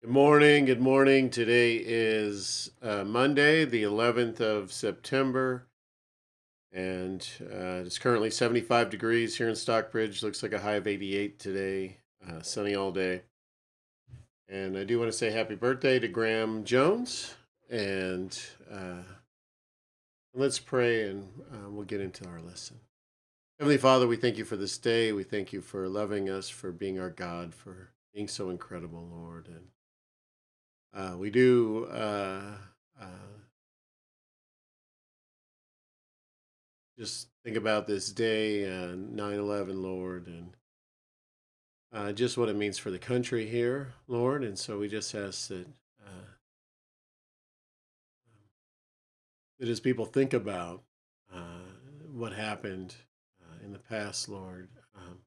Good morning. Good morning. Today is uh, Monday, the 11th of September, and uh, it's currently 75 degrees here in Stockbridge. Looks like a high of 88 today, uh, sunny all day. And I do want to say happy birthday to Graham Jones. And uh, let's pray and uh, we'll get into our lesson. Heavenly Father, we thank you for this day. We thank you for loving us, for being our God, for being so incredible, Lord. And uh, we do uh, uh, just think about this day, uh, 9 11, Lord, and uh, just what it means for the country here, Lord. And so we just ask that, uh, that as people think about what happened in the past, Lord, um,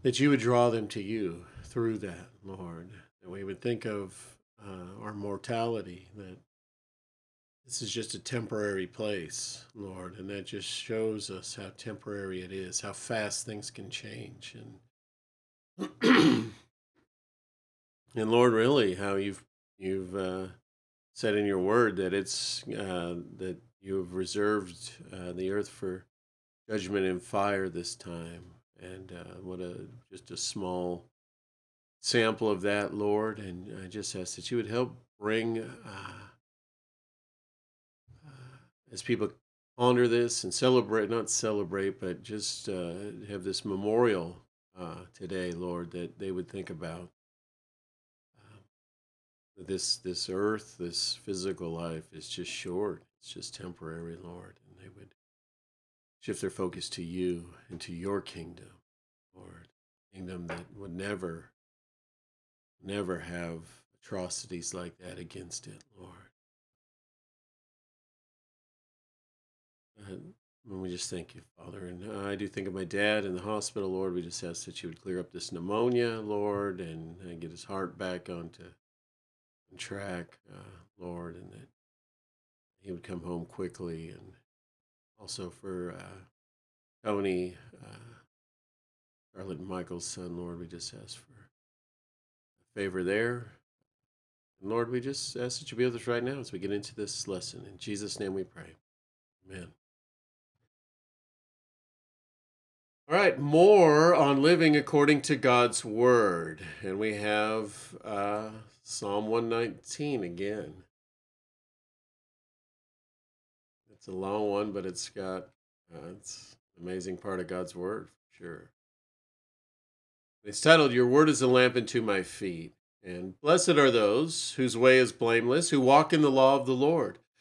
that you would draw them to you through that, Lord we would think of uh, our mortality, that this is just a temporary place, Lord, and that just shows us how temporary it is, how fast things can change, and and Lord, really, how you've you've uh, said in your word that it's uh, that you have reserved uh, the earth for judgment and fire this time, and uh, what a just a small sample of that, Lord. And I just ask that you would help bring, uh, uh, as people honor this and celebrate, not celebrate, but just uh, have this memorial uh, today, Lord, that they would think about. Um, this this earth, this physical life is just short. It's just temporary, Lord, and they would shift their focus to you and to your kingdom, Lord, kingdom that would never never have atrocities like that against it, Lord. And we just thank you, Father. And I do think of my dad in the hospital, Lord. We just ask that you would clear up this pneumonia, Lord, and, and get his heart back onto on track, uh, Lord, and that he would come home quickly. And also for uh, Tony, uh, Charlotte and Michael's son, Lord, we just ask for favor there. And Lord, we just ask that you be with us right now as we get into this lesson. In Jesus' name we pray. Amen. All right, more on living according to God's word. And we have uh, Psalm 119 again. It's a long one, but it's got, uh, it's an amazing part of God's word, for sure. It's titled, Your Word is a Lamp unto My Feet. And blessed are those whose way is blameless, who walk in the law of the Lord.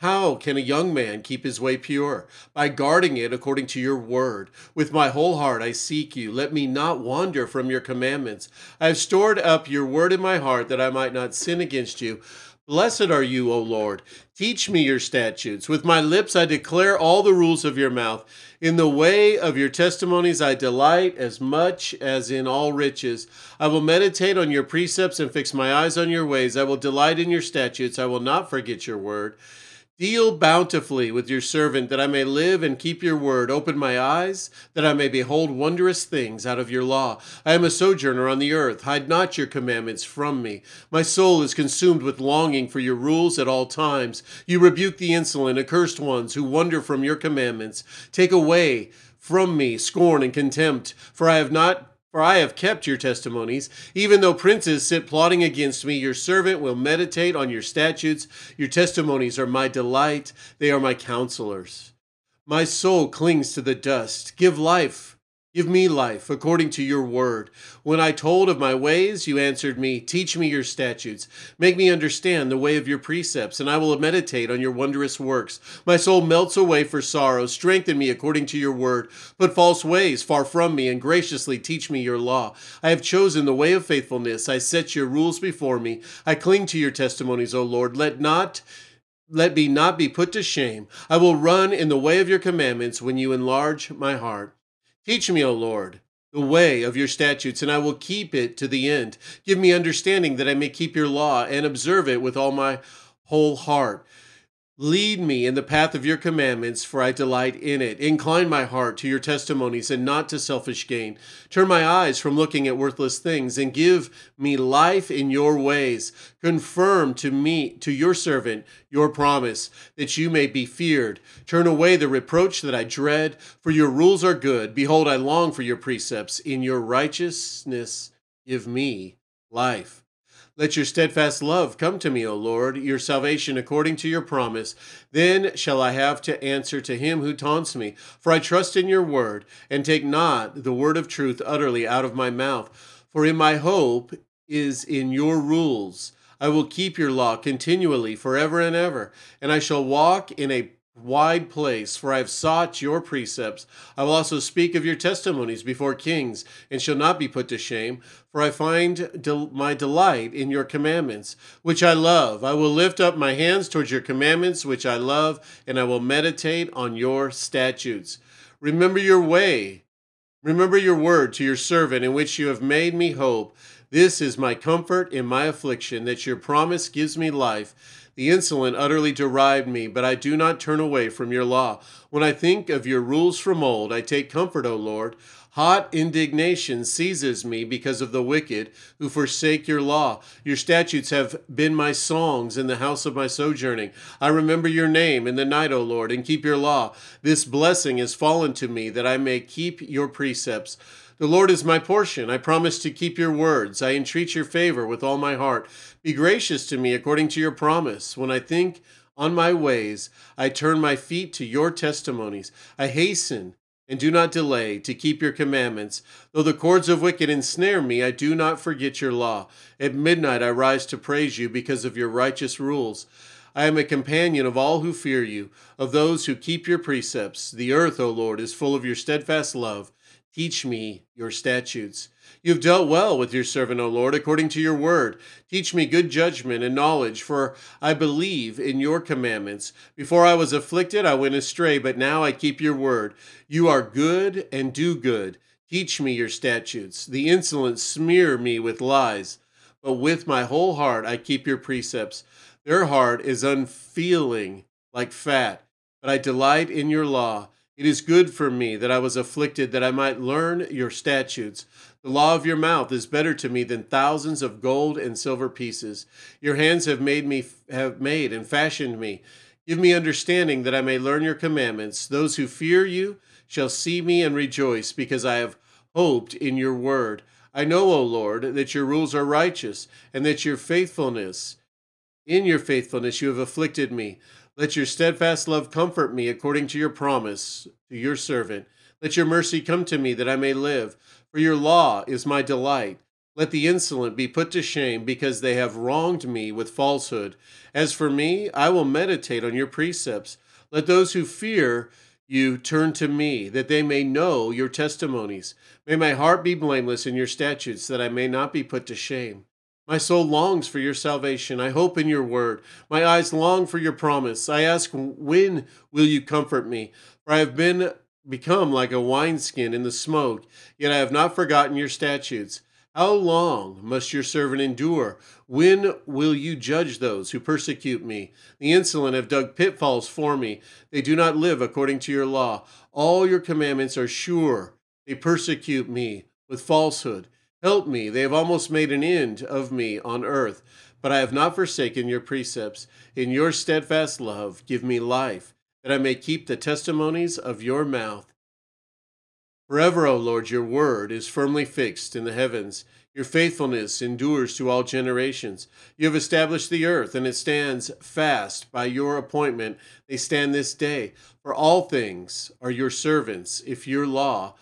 How can a young man keep his way pure? By guarding it according to your word. With my whole heart I seek you. Let me not wander from your commandments. I have stored up your word in my heart that I might not sin against you. Blessed are you, O Lord. Teach me your statutes. With my lips I declare all the rules of your mouth. In the way of your testimonies I delight as much as in all riches. I will meditate on your precepts and fix my eyes on your ways. I will delight in your statutes. I will not forget your word. Deal bountifully with your servant, that I may live and keep your word. Open my eyes, that I may behold wondrous things out of your law. I am a sojourner on the earth. Hide not your commandments from me. My soul is consumed with longing for your rules at all times. You rebuke the insolent, accursed ones who wander from your commandments. Take away from me scorn and contempt, for I have not for I have kept your testimonies. Even though princes sit plotting against me, your servant will meditate on your statutes. Your testimonies are my delight, they are my counselors. My soul clings to the dust. Give life Give me life according to your word. When I told of my ways, you answered me, Teach me your statutes. Make me understand the way of your precepts, and I will meditate on your wondrous works. My soul melts away for sorrow. Strengthen me according to your word. Put false ways far from me, and graciously teach me your law. I have chosen the way of faithfulness. I set your rules before me. I cling to your testimonies, O Lord. Let not let me not be put to shame. I will run in the way of your commandments when you enlarge my heart. Teach me, O Lord, the way of your statutes, and I will keep it to the end. Give me understanding that I may keep your law and observe it with all my whole heart. Lead me in the path of your commandments, for I delight in it. Incline my heart to your testimonies and not to selfish gain. Turn my eyes from looking at worthless things and give me life in your ways. Confirm to me, to your servant, your promise, that you may be feared. Turn away the reproach that I dread, for your rules are good. Behold, I long for your precepts. In your righteousness, give me life. Let your steadfast love come to me, O Lord, your salvation according to your promise. Then shall I have to answer to him who taunts me. For I trust in your word, and take not the word of truth utterly out of my mouth. For in my hope is in your rules. I will keep your law continually, forever and ever, and I shall walk in a wide place, for I have sought your precepts. I will also speak of your testimonies before kings, and shall not be put to shame, for I find del- my delight in your commandments, which I love. I will lift up my hands towards your commandments, which I love, and I will meditate on your statutes. Remember your way. Remember your word to your servant, in which you have made me hope. This is my comfort in my affliction, that your promise gives me life. The insolent utterly deride me, but I do not turn away from your law. When I think of your rules from old, I take comfort, O Lord. Hot indignation seizes me because of the wicked who forsake your law. Your statutes have been my songs in the house of my sojourning. I remember your name in the night, O Lord, and keep your law. This blessing has fallen to me that I may keep your precepts. The Lord is my portion. I promise to keep your words. I entreat your favor with all my heart. Be gracious to me according to your promise. When I think on my ways, I turn my feet to your testimonies. I hasten and do not delay to keep your commandments. Though the cords of wicked ensnare me, I do not forget your law. At midnight I rise to praise you because of your righteous rules. I am a companion of all who fear you, of those who keep your precepts. The earth, O Lord, is full of your steadfast love. Teach me your statutes. You have dealt well with your servant, O Lord, according to your word. Teach me good judgment and knowledge, for I believe in your commandments. Before I was afflicted, I went astray, but now I keep your word. You are good and do good. Teach me your statutes. The insolent smear me with lies, but with my whole heart I keep your precepts. Their heart is unfeeling like fat, but I delight in your law. It is good for me that I was afflicted, that I might learn your statutes. The law of your mouth is better to me than thousands of gold and silver pieces. Your hands have made me have made and fashioned me. Give me understanding that I may learn your commandments. Those who fear you shall see me and rejoice, because I have hoped in your word. I know, O Lord, that your rules are righteous, and that your faithfulness, in your faithfulness, you have afflicted me. Let your steadfast love comfort me according to your promise to your servant. Let your mercy come to me that I may live, for your law is my delight. Let the insolent be put to shame because they have wronged me with falsehood. As for me, I will meditate on your precepts. Let those who fear you turn to me, that they may know your testimonies. May my heart be blameless in your statutes, that I may not be put to shame. My soul longs for your salvation. I hope in your word. My eyes long for your promise. I ask, when will you comfort me? For I have been become like a wineskin in the smoke, yet I have not forgotten your statutes. How long must your servant endure? When will you judge those who persecute me? The insolent have dug pitfalls for me. They do not live according to your law. All your commandments are sure. They persecute me with falsehood. Help me. They have almost made an end of me on earth, but I have not forsaken your precepts. In your steadfast love, give me life, that I may keep the testimonies of your mouth. Forever, O Lord, your word is firmly fixed in the heavens. Your faithfulness endures to all generations. You have established the earth, and it stands fast by your appointment. They stand this day. For all things are your servants, if your law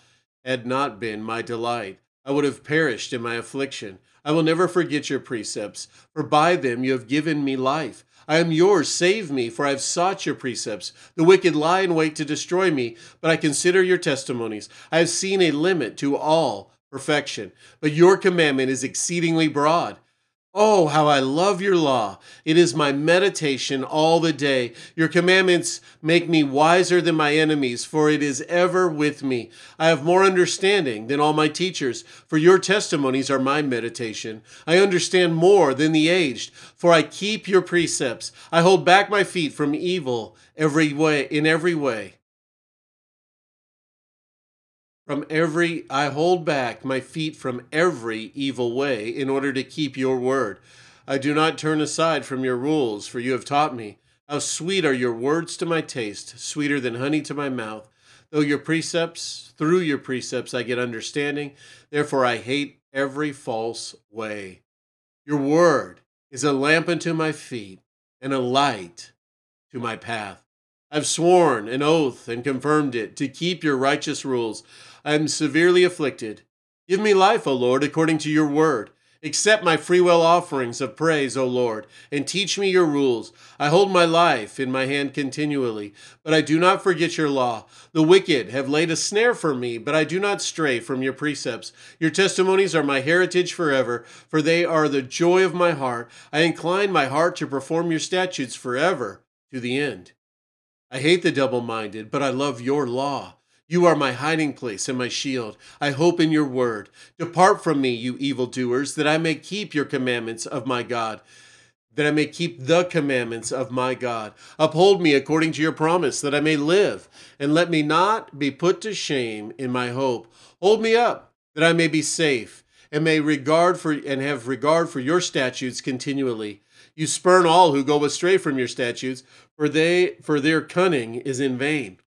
had not been my delight. I would have perished in my affliction. I will never forget your precepts, for by them you have given me life. I am yours, save me, for I have sought your precepts. The wicked lie in wait to destroy me, but I consider your testimonies. I have seen a limit to all perfection, but your commandment is exceedingly broad. Oh, how I love your law. It is my meditation all the day. Your commandments make me wiser than my enemies, for it is ever with me. I have more understanding than all my teachers, for your testimonies are my meditation. I understand more than the aged, for I keep your precepts. I hold back my feet from evil every way in every way. From every, I hold back my feet from every evil way in order to keep your word. I do not turn aside from your rules, for you have taught me. How sweet are your words to my taste, sweeter than honey to my mouth. Though your precepts, through your precepts, I get understanding. Therefore, I hate every false way. Your word is a lamp unto my feet and a light to my path. I've sworn an oath and confirmed it to keep your righteous rules. I am severely afflicted. Give me life, O Lord, according to your word. Accept my freewill offerings of praise, O Lord, and teach me your rules. I hold my life in my hand continually, but I do not forget your law. The wicked have laid a snare for me, but I do not stray from your precepts. Your testimonies are my heritage forever, for they are the joy of my heart. I incline my heart to perform your statutes forever to the end. I hate the double minded, but I love your law. You are my hiding place and my shield. I hope in your word. Depart from me, you evildoers, that I may keep your commandments of my God, that I may keep the commandments of my God. Uphold me according to your promise, that I may live, and let me not be put to shame in my hope. Hold me up, that I may be safe, and may regard for and have regard for your statutes continually. You spurn all who go astray from your statutes, for they for their cunning is in vain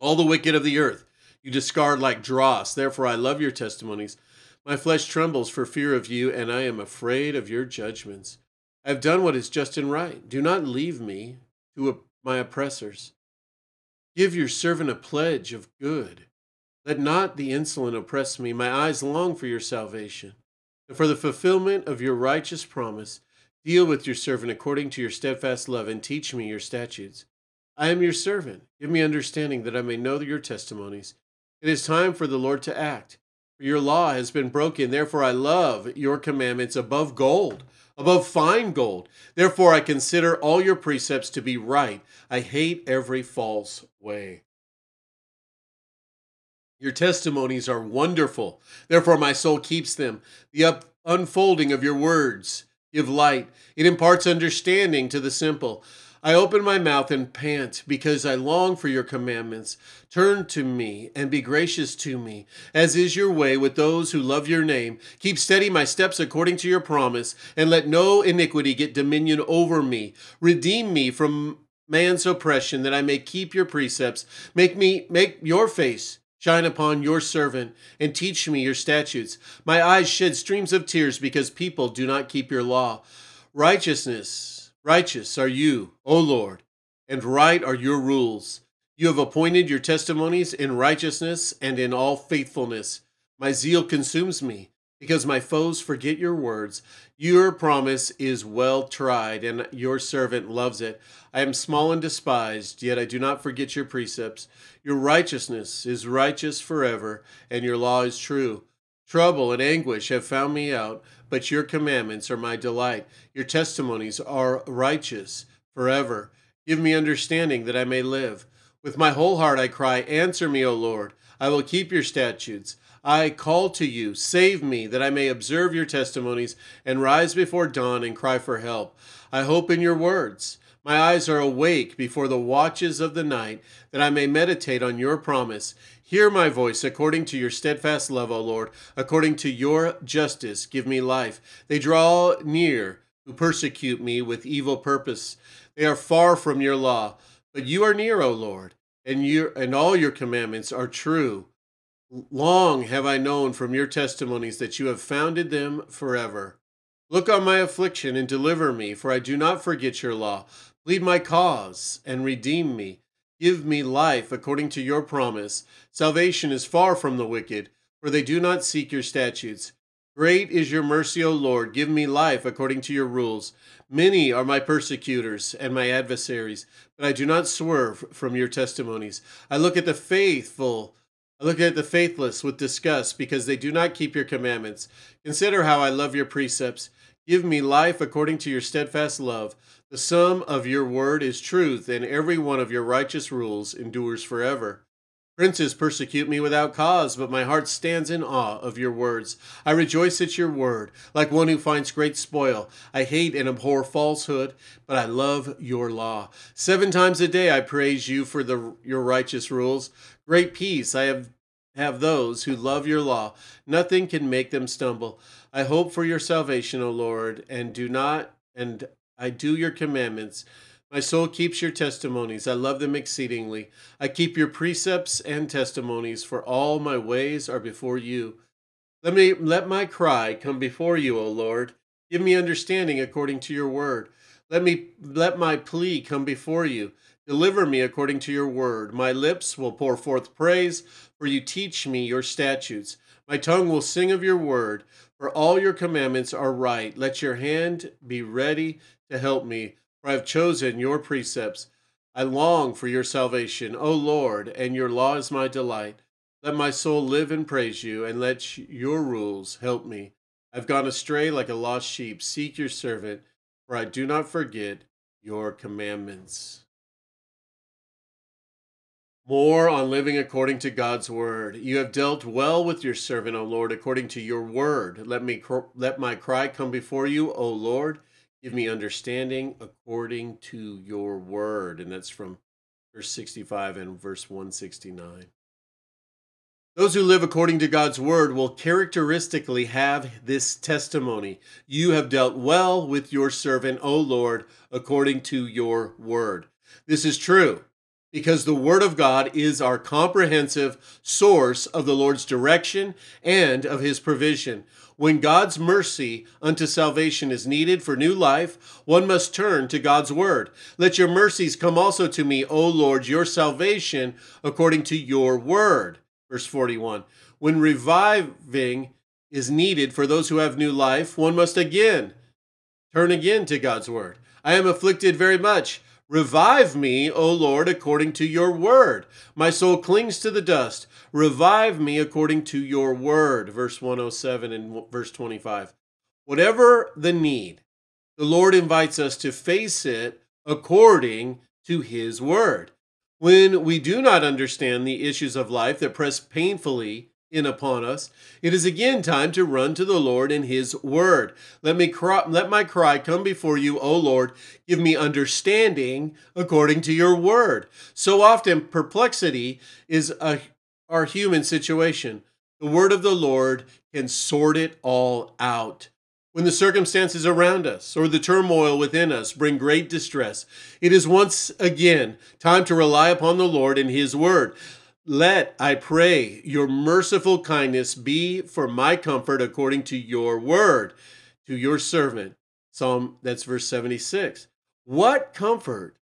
all the wicked of the earth you discard like dross. Therefore, I love your testimonies. My flesh trembles for fear of you, and I am afraid of your judgments. I have done what is just and right. Do not leave me to my oppressors. Give your servant a pledge of good. Let not the insolent oppress me. My eyes long for your salvation. And for the fulfillment of your righteous promise, deal with your servant according to your steadfast love, and teach me your statutes. I am your servant. Give me understanding that I may know your testimonies. It is time for the Lord to act. For your law has been broken. Therefore, I love your commandments above gold, above fine gold. Therefore, I consider all your precepts to be right. I hate every false way. Your testimonies are wonderful. Therefore, my soul keeps them. The up- unfolding of your words give light. It imparts understanding to the simple. I open my mouth and pant because I long for your commandments. Turn to me and be gracious to me, as is your way with those who love your name. Keep steady my steps according to your promise, and let no iniquity get dominion over me. Redeem me from man's oppression, that I may keep your precepts. Make me make your face shine upon your servant, and teach me your statutes. My eyes shed streams of tears because people do not keep your law. Righteousness Righteous are you, O Lord, and right are your rules. You have appointed your testimonies in righteousness and in all faithfulness. My zeal consumes me, because my foes forget your words. Your promise is well tried, and your servant loves it. I am small and despised, yet I do not forget your precepts. Your righteousness is righteous forever, and your law is true. Trouble and anguish have found me out, but your commandments are my delight. Your testimonies are righteous forever. Give me understanding that I may live. With my whole heart I cry, Answer me, O Lord. I will keep your statutes. I call to you, save me, that I may observe your testimonies and rise before dawn and cry for help. I hope in your words. My eyes are awake before the watches of the night, that I may meditate on your promise. Hear my voice according to your steadfast love, O Lord. According to your justice, give me life. They draw near who persecute me with evil purpose. They are far from your law, but you are near, O Lord, and your and all your commandments are true. Long have I known from your testimonies that you have founded them forever. Look on my affliction and deliver me, for I do not forget your law. Plead my cause and redeem me. Give me life according to your promise. Salvation is far from the wicked, for they do not seek your statutes. Great is your mercy, O Lord. Give me life according to your rules. Many are my persecutors and my adversaries, but I do not swerve from your testimonies. I look at the faithful I look at the faithless with disgust because they do not keep your commandments. Consider how I love your precepts. Give me life according to your steadfast love. The sum of your word is truth, and every one of your righteous rules endures forever. Princes persecute me without cause, but my heart stands in awe of your words. I rejoice at your word, like one who finds great spoil. I hate and abhor falsehood, but I love your law. Seven times a day I praise you for the, your righteous rules. Great peace I have have those who love your law. Nothing can make them stumble. I hope for your salvation, O Lord, and do not and I do your commandments. My soul keeps your testimonies. I love them exceedingly. I keep your precepts and testimonies, for all my ways are before you. Let me let my cry come before you, O Lord. Give me understanding according to your word. Let me let my plea come before you. Deliver me according to your word. My lips will pour forth praise, for you teach me your statutes. My tongue will sing of your word, for all your commandments are right. Let your hand be ready to help me for I have chosen your precepts. I long for your salvation, O Lord, and your law is my delight. Let my soul live and praise you, and let your rules help me. I've gone astray like a lost sheep. Seek your servant, for I do not forget your commandments. More on living according to God's word. You have dealt well with your servant, O Lord, according to your word. Let me let my cry come before you, O Lord. Give me understanding according to your word. And that's from verse 65 and verse 169. Those who live according to God's word will characteristically have this testimony You have dealt well with your servant, O Lord, according to your word. This is true because the word of God is our comprehensive source of the Lord's direction and of his provision. When God's mercy unto salvation is needed for new life, one must turn to God's word. Let your mercies come also to me, O Lord, your salvation according to your word. Verse 41. When reviving is needed for those who have new life, one must again turn again to God's word. I am afflicted very much. Revive me, O Lord, according to your word. My soul clings to the dust. Revive me according to your word. Verse 107 and verse 25. Whatever the need, the Lord invites us to face it according to his word. When we do not understand the issues of life that press painfully in upon us, it is again time to run to the Lord in his word. Let me cry, let my cry come before you, O Lord. Give me understanding according to your word. So often perplexity is a our human situation. The word of the Lord can sort it all out. When the circumstances around us or the turmoil within us bring great distress, it is once again time to rely upon the Lord and his word. Let, I pray, your merciful kindness be for my comfort according to your word, to your servant. Psalm, that's verse 76. What comfort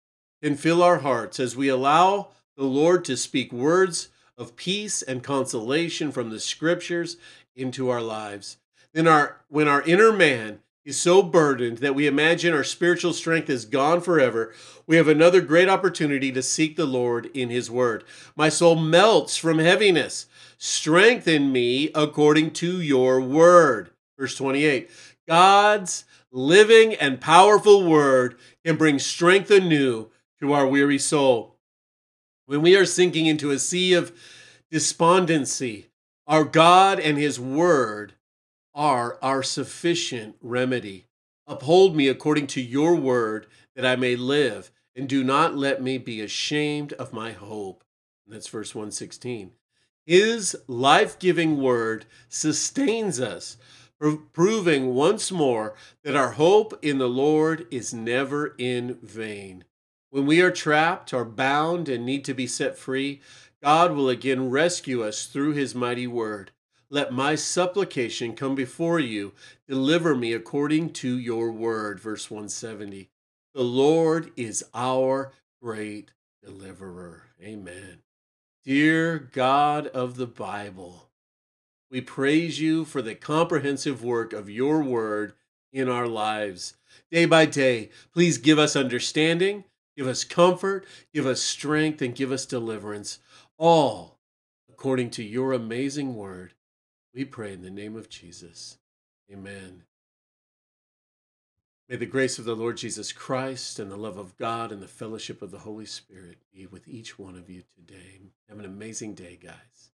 can fill our hearts as we allow the Lord to speak words of peace and consolation from the scriptures into our lives? Then our when our inner man is so burdened that we imagine our spiritual strength is gone forever, we have another great opportunity to seek the Lord in His Word. My soul melts from heaviness. Strengthen me according to your Word. Verse 28 God's living and powerful Word can bring strength anew to our weary soul. When we are sinking into a sea of despondency, our God and His Word are our sufficient remedy. Uphold me according to your word, that I may live, and do not let me be ashamed of my hope. That's verse 116. His life giving word sustains us, proving once more that our hope in the Lord is never in vain. When we are trapped or bound and need to be set free, God will again rescue us through his mighty word. Let my supplication come before you. Deliver me according to your word. Verse 170. The Lord is our great deliverer. Amen. Dear God of the Bible, we praise you for the comprehensive work of your word in our lives. Day by day, please give us understanding, give us comfort, give us strength, and give us deliverance, all according to your amazing word. We pray in the name of Jesus. Amen. May the grace of the Lord Jesus Christ and the love of God and the fellowship of the Holy Spirit be with each one of you today. Have an amazing day, guys.